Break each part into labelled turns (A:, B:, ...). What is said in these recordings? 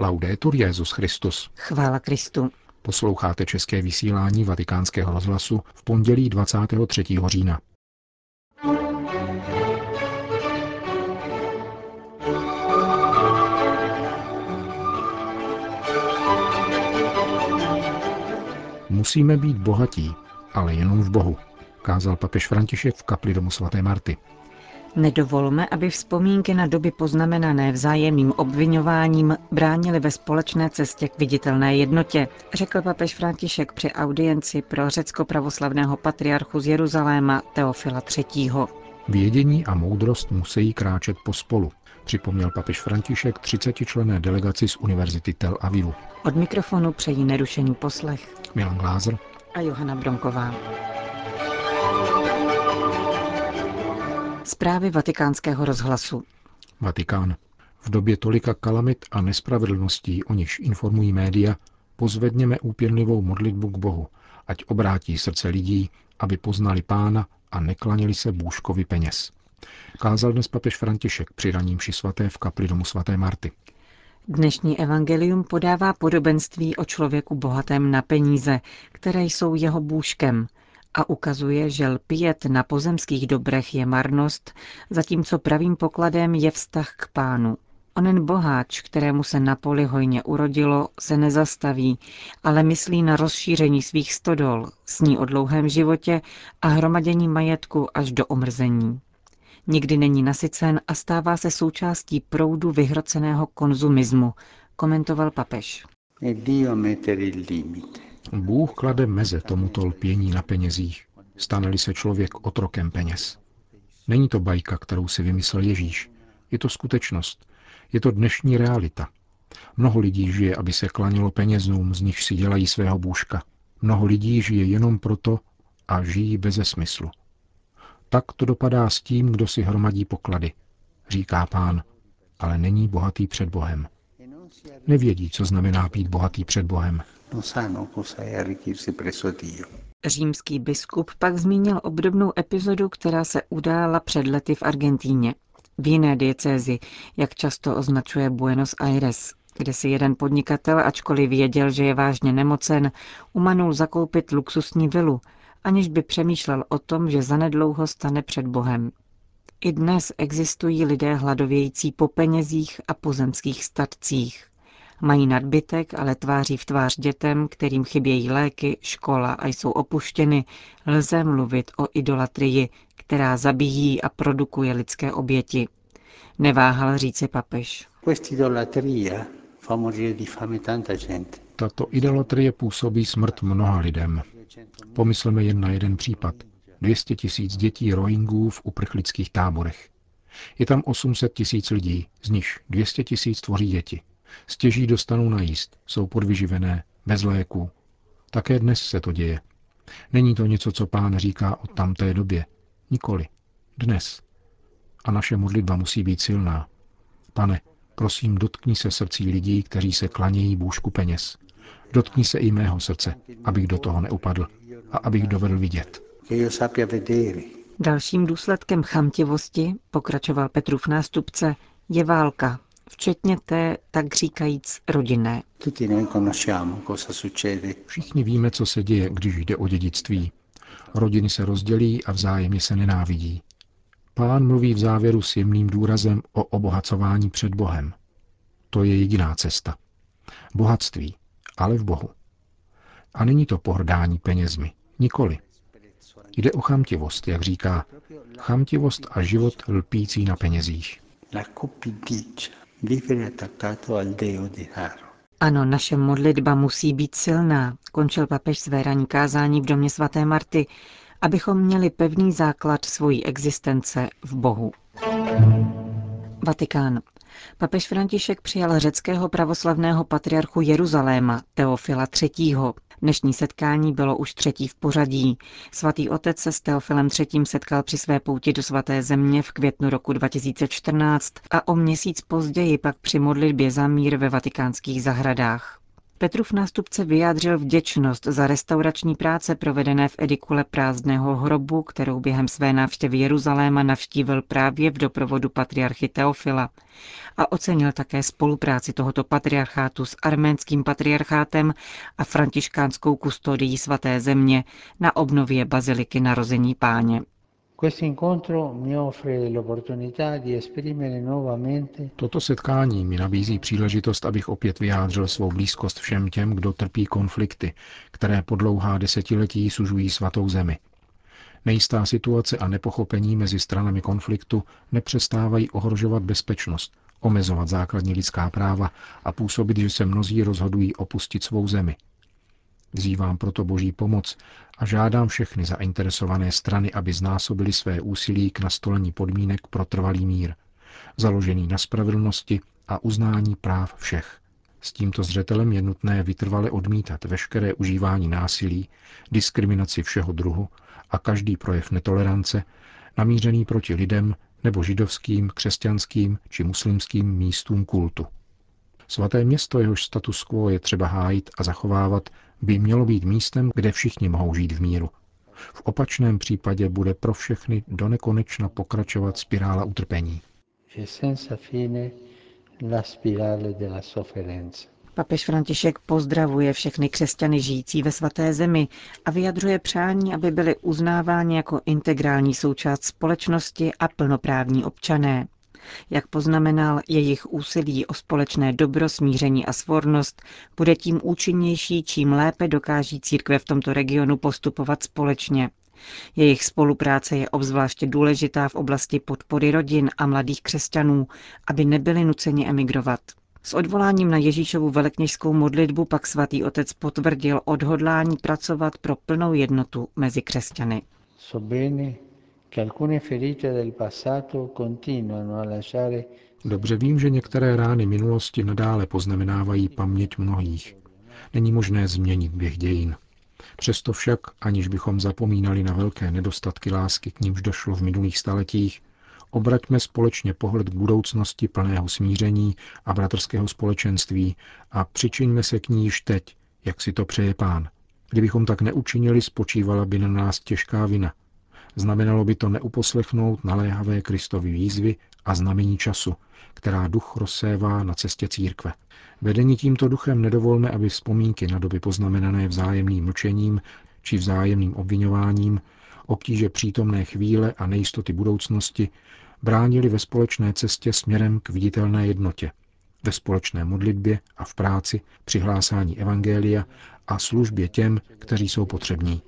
A: Laudetur Jezus Christus.
B: Chvála Kristu.
A: Posloucháte české vysílání Vatikánského rozhlasu v pondělí 23. října. Musíme být bohatí, ale jenom v Bohu, kázal papež František v kapli domu svaté Marty.
B: Nedovolme, aby vzpomínky na doby poznamenané vzájemným obvinováním bránily ve společné cestě k viditelné jednotě, řekl papež František při audienci pro řecko-pravoslavného patriarchu z Jeruzaléma Teofila III.
A: Vědění a moudrost musí kráčet pospolu, připomněl papež František 30 člené delegaci z Univerzity Tel Avivu.
B: Od mikrofonu přejí nerušený poslech
A: Milan Glázer
B: a Johana Bronková. Zprávy vatikánského rozhlasu.
A: Vatikán. V době tolika kalamit a nespravedlností, o nichž informují média, pozvedněme úpěnlivou modlitbu k Bohu, ať obrátí srdce lidí, aby poznali pána a neklanili se bůžkovi peněz. Kázal dnes papež František při raním svaté v kapli domu svaté Marty.
B: Dnešní evangelium podává podobenství o člověku bohatém na peníze, které jsou jeho bůžkem a ukazuje, že lpět na pozemských dobrech je marnost, zatímco pravým pokladem je vztah k pánu. Onen boháč, kterému se na poli hojně urodilo, se nezastaví, ale myslí na rozšíření svých stodol, sní o dlouhém životě a hromadění majetku až do omrzení. Nikdy není nasycen a stává se součástí proudu vyhroceného konzumismu, komentoval papež.
A: Bůh klade meze tomuto lpění na penězích, stane se člověk otrokem peněz. Není to bajka, kterou si vymyslel Ježíš. Je to skutečnost. Je to dnešní realita. Mnoho lidí žije, aby se klanilo penězům, z nich si dělají svého bůžka. Mnoho lidí žije jenom proto a žijí beze smyslu. Tak to dopadá s tím, kdo si hromadí poklady, říká pán, ale není bohatý před Bohem. Nevědí, co znamená být bohatý před Bohem.
B: Římský biskup pak zmínil obdobnou epizodu, která se udála před lety v Argentíně. V jiné diecézi, jak často označuje Buenos Aires, kde si jeden podnikatel, ačkoliv věděl, že je vážně nemocen, umanul zakoupit luxusní vilu, aniž by přemýšlel o tom, že zanedlouho stane před Bohem. I dnes existují lidé hladovějící po penězích a pozemských statcích. Mají nadbytek, ale tváří v tvář dětem, kterým chybějí léky, škola a jsou opuštěny, lze mluvit o idolatrii, která zabíjí a produkuje lidské oběti. Neváhal říci papež.
A: Tato idolatrie působí smrt mnoha lidem. Pomysleme jen na jeden případ. 200 tisíc dětí Rohingů v uprchlických táborech. Je tam 800 tisíc lidí, z nich 200 tisíc tvoří děti. Stěží dostanou najíst, jsou podvyživené, bez léků. Také dnes se to děje. Není to něco, co pán říká o tamté době. Nikoli. Dnes. A naše modlitba musí být silná. Pane, prosím, dotkni se srdcí lidí, kteří se klanějí bůžku peněz. Dotkni se i mého srdce, abych do toho neupadl a abych dovedl vidět.
B: Dalším důsledkem chamtivosti, pokračoval Petrův nástupce, je válka, včetně té, tak říkajíc, rodinné.
A: Všichni víme, co se děje, když jde o dědictví. Rodiny se rozdělí a vzájemně se nenávidí. Pán mluví v závěru s jemným důrazem o obohacování před Bohem. To je jediná cesta. Bohatství, ale v Bohu. A není to pohrdání penězmi. Nikoli. Jde o chamtivost, jak říká. Chamtivost a život lpící na penězích.
B: Ano, naše modlitba musí být silná, končil papež své ranní kázání v domě svaté Marty, abychom měli pevný základ svojí existence v Bohu. Vatikán. Papež František přijal řeckého pravoslavného patriarchu Jeruzaléma, Teofila III. Dnešní setkání bylo už třetí v pořadí. Svatý otec se s Teofilem III. setkal při své pouti do svaté země v květnu roku 2014 a o měsíc později pak při modlitbě za mír ve vatikánských zahradách. Petrův nástupce vyjádřil vděčnost za restaurační práce provedené v edikule prázdného hrobu, kterou během své návštěvy Jeruzaléma navštívil právě v doprovodu patriarchy Teofila a ocenil také spolupráci tohoto patriarchátu s arménským patriarchátem a františkánskou kustodií svaté země na obnově baziliky narození páně.
A: Toto setkání mi nabízí příležitost, abych opět vyjádřil svou blízkost všem těm, kdo trpí konflikty, které po dlouhá desetiletí sužují svatou zemi. Nejistá situace a nepochopení mezi stranami konfliktu nepřestávají ohrožovat bezpečnost, omezovat základní lidská práva a působit, že se mnozí rozhodují opustit svou zemi – Vzývám proto boží pomoc a žádám všechny zainteresované strany, aby znásobili své úsilí k nastolení podmínek pro trvalý mír, založený na spravedlnosti a uznání práv všech. S tímto zřetelem je nutné vytrvale odmítat veškeré užívání násilí, diskriminaci všeho druhu a každý projev netolerance namířený proti lidem nebo židovským, křesťanským či muslimským místům kultu. Svaté město, jehož status quo je třeba hájit a zachovávat, by mělo být místem, kde všichni mohou žít v míru. V opačném případě bude pro všechny do nekonečna pokračovat spirála utrpení.
B: Papež František pozdravuje všechny křesťany žijící ve svaté zemi a vyjadřuje přání, aby byli uznáváni jako integrální součást společnosti a plnoprávní občané. Jak poznamenal, jejich úsilí o společné dobro, smíření a svornost bude tím účinnější, čím lépe dokáží církve v tomto regionu postupovat společně. Jejich spolupráce je obzvláště důležitá v oblasti podpory rodin a mladých křesťanů, aby nebyli nuceni emigrovat. S odvoláním na Ježíšovu velekněžskou modlitbu pak svatý otec potvrdil odhodlání pracovat pro plnou jednotu mezi křesťany.
A: Dobře vím, že některé rány minulosti nadále poznamenávají paměť mnohých. Není možné změnit běh dějin. Přesto však, aniž bychom zapomínali na velké nedostatky lásky, k nímž došlo v minulých staletích, obraťme společně pohled k budoucnosti plného smíření a bratrského společenství a přičiňme se k ní již teď, jak si to přeje pán. Kdybychom tak neučinili, spočívala by na nás těžká vina, Znamenalo by to neuposlechnout naléhavé Kristovy výzvy a znamení času, která duch rozsévá na cestě církve. Vedení tímto duchem nedovolme, aby vzpomínky na doby poznamenané vzájemným mlčením či vzájemným obvinováním, obtíže přítomné chvíle a nejistoty budoucnosti bránili ve společné cestě směrem k viditelné jednotě, ve společné modlitbě a v práci, při hlásání evangelia a službě těm, kteří jsou potřební.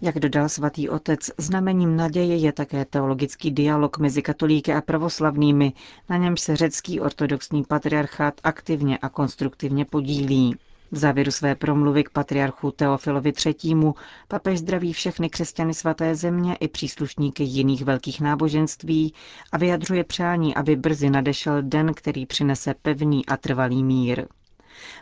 B: Jak dodal svatý otec, znamením naděje je také teologický dialog mezi katolíky a pravoslavnými, na němž se řecký ortodoxní patriarchát aktivně a konstruktivně podílí. V závěru své promluvy k patriarchu Teofilovi III. papež zdraví všechny křesťany svaté země i příslušníky jiných velkých náboženství a vyjadřuje přání, aby brzy nadešel den, který přinese pevný a trvalý mír.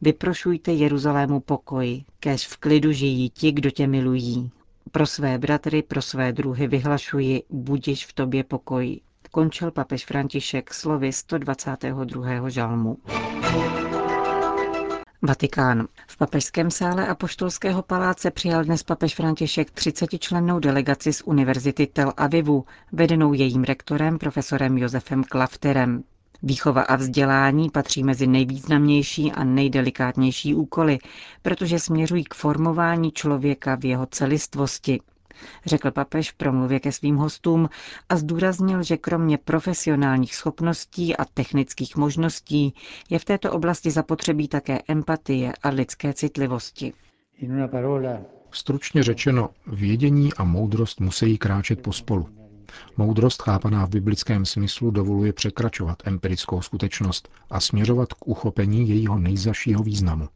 B: Vyprošujte Jeruzalému pokoj, kež v klidu žijí ti, kdo tě milují. Pro své bratry, pro své druhy vyhlašuji, budiš v tobě pokoj. Končil papež František slovy 122. žalmu. Vatikán. V papežském sále Apoštolského paláce přijal dnes papež František 30 člennou delegaci z Univerzity Tel Avivu, vedenou jejím rektorem profesorem Josefem Klafterem. Výchova a vzdělání patří mezi nejvýznamnější a nejdelikátnější úkoly, protože směřují k formování člověka v jeho celistvosti, řekl papež v promluvě ke svým hostům a zdůraznil, že kromě profesionálních schopností a technických možností je v této oblasti zapotřebí také empatie a lidské citlivosti.
A: Stručně řečeno, vědění a moudrost musí kráčet pospolu. Moudrost chápaná v biblickém smyslu dovoluje překračovat empirickou skutečnost a směřovat k uchopení jejího nejzašího významu.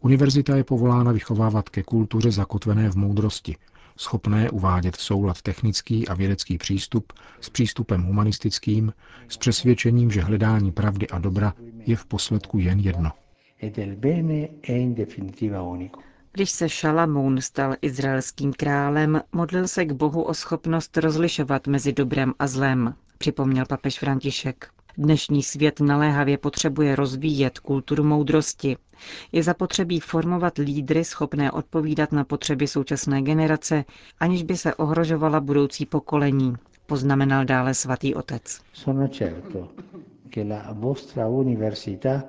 A: Univerzita je povolána vychovávat ke kultuře zakotvené v moudrosti, schopné uvádět v soulad technický a vědecký přístup s přístupem humanistickým, s přesvědčením, že hledání pravdy a dobra je v posledku jen jedno.
B: Když se Šalamoun stal izraelským králem, modlil se k Bohu o schopnost rozlišovat mezi dobrem a zlem, připomněl papež František. Dnešní svět naléhavě potřebuje rozvíjet kulturu moudrosti. Je zapotřebí formovat lídry schopné odpovídat na potřeby současné generace, aniž by se ohrožovala budoucí pokolení, poznamenal dále svatý otec. Sono certo che la vostra università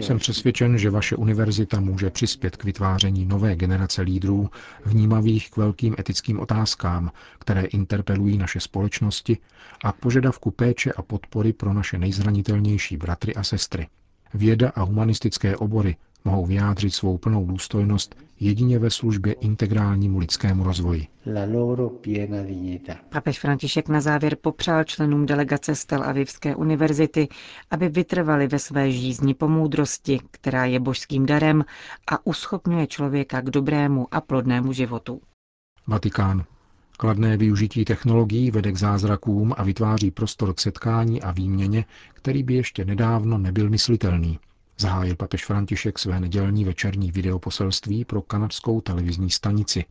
A: jsem přesvědčen, že vaše univerzita může přispět k vytváření nové generace lídrů, vnímavých k velkým etickým otázkám, které interpelují naše společnosti a k požadavku péče a podpory pro naše nejzranitelnější bratry a sestry. Věda a humanistické obory mohou vyjádřit svou plnou důstojnost jedině ve službě integrálnímu lidskému rozvoji.
B: Papež František na závěr popřál členům delegace z Tel Avivské univerzity, aby vytrvali ve své žízni po moudrosti, která je božským darem a uschopňuje člověka k dobrému a plodnému životu.
A: Vatikán. Kladné využití technologií vede k zázrakům a vytváří prostor k setkání a výměně, který by ještě nedávno nebyl myslitelný zahájil papež František své nedělní večerní videoposelství pro kanadskou televizní stanici.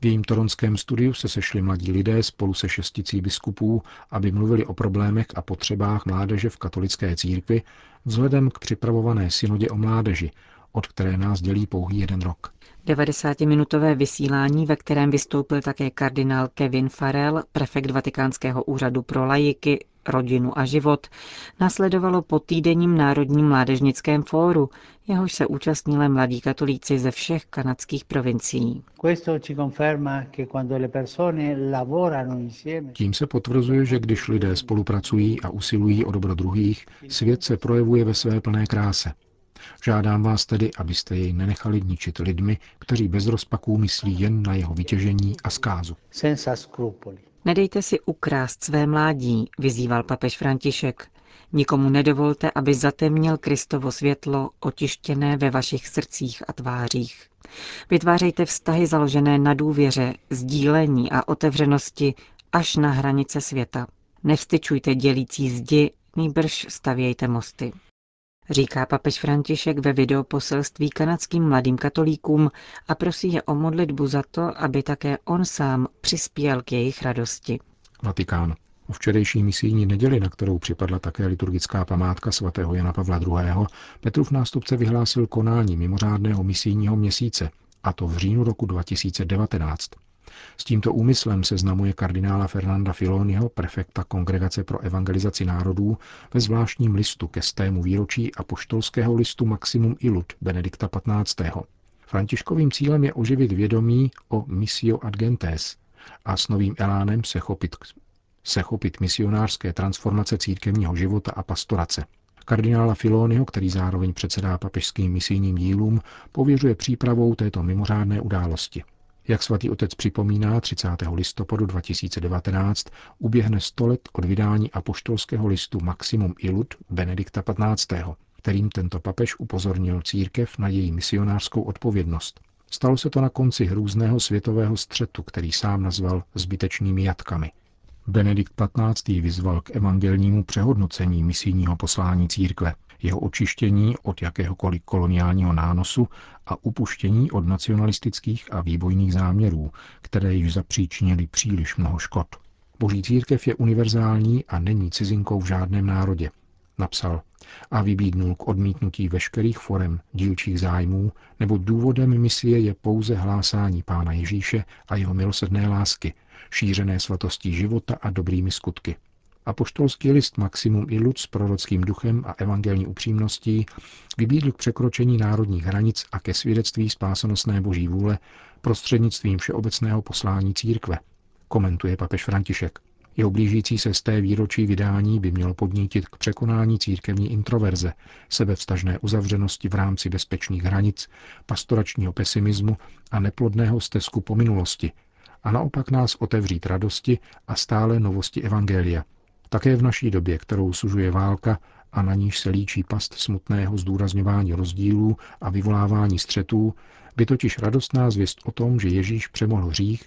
A: V jejím toronském studiu se sešli mladí lidé spolu se šesticí biskupů, aby mluvili o problémech a potřebách mládeže v katolické církvi vzhledem k připravované synodě o mládeži, od které nás dělí pouhý jeden rok.
B: 90-minutové vysílání, ve kterém vystoupil také kardinál Kevin Farrell, prefekt Vatikánského úřadu pro lajiky, rodinu a život, nasledovalo po týdenním Národním mládežnickém fóru, jehož se účastnili mladí katolíci ze všech kanadských provincií.
A: Tím se potvrzuje, že když lidé spolupracují a usilují o dobro druhých, svět se projevuje ve své plné kráse. Žádám vás tedy, abyste jej nenechali ničit lidmi, kteří bez rozpaků myslí jen na jeho vytěžení a zkázu.
B: Nedejte si ukrást své mládí, vyzýval papež František. Nikomu nedovolte, aby zatemnil Kristovo světlo, otištěné ve vašich srdcích a tvářích. Vytvářejte vztahy založené na důvěře, sdílení a otevřenosti až na hranice světa. Nevstyčujte dělící zdi, nýbrž stavějte mosty říká papež František ve videoposelství kanadským mladým katolíkům a prosí je o modlitbu za to, aby také on sám přispěl k jejich radosti.
A: Vatikán. U včerejší misijní neděli, na kterou připadla také liturgická památka svatého Jana Pavla II., Petrův nástupce vyhlásil konání mimořádného misijního měsíce, a to v říjnu roku 2019. S tímto úmyslem seznamuje kardinála Fernanda Filoniho, prefekta Kongregace pro evangelizaci národů, ve zvláštním listu ke stému výročí apoštolského listu Maximum Ilud Benedikta XV. Františkovým cílem je oživit vědomí o missio ad gentes a s novým elánem se chopit, se chopit misionářské transformace církevního života a pastorace. Kardinála Filoniho, který zároveň předsedá papežským misijním dílům, pověřuje přípravou této mimořádné události. Jak svatý otec připomíná, 30. listopadu 2019 uběhne 100 let od vydání apoštolského listu Maximum Ilud Benedikta XV., kterým tento papež upozornil církev na její misionářskou odpovědnost. Stalo se to na konci hrůzného světového střetu, který sám nazval zbytečnými jatkami. Benedikt XV. vyzval k evangelnímu přehodnocení misijního poslání církve – jeho očištění od jakéhokoliv koloniálního nánosu a upuštění od nacionalistických a výbojných záměrů, které již zapříčinili příliš mnoho škod. Boží církev je univerzální a není cizinkou v žádném národě, napsal a vybídnul k odmítnutí veškerých forem dílčích zájmů, nebo důvodem misie je pouze hlásání Pána Ježíše a jeho milosrdné lásky, šířené svatostí života a dobrými skutky. Apoštolský list Maximum i Lud s prorockým duchem a evangelní upřímností vybídl k překročení národních hranic a ke svědectví spásonosné boží vůle prostřednictvím všeobecného poslání církve, komentuje papež František. Jeho blížící se z té výročí vydání by mělo podnítit k překonání církevní introverze, sebevstažné uzavřenosti v rámci bezpečných hranic, pastoračního pesimismu a neplodného stezku po minulosti, a naopak nás otevřít radosti a stále novosti Evangelia – také v naší době, kterou sužuje válka a na níž se líčí past smutného zdůrazňování rozdílů a vyvolávání střetů, by totiž radostná zvěst o tom, že Ježíš přemohl hřích,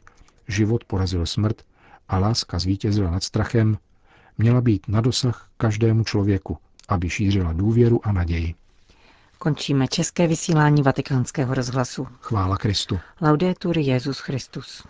A: život porazil smrt a láska zvítězila nad strachem, měla být na dosah každému člověku, aby šířila důvěru a naději.
B: Končíme české vysílání vatikánského rozhlasu.
A: Chvála Kristu.
B: Laudetur Jezus Christus.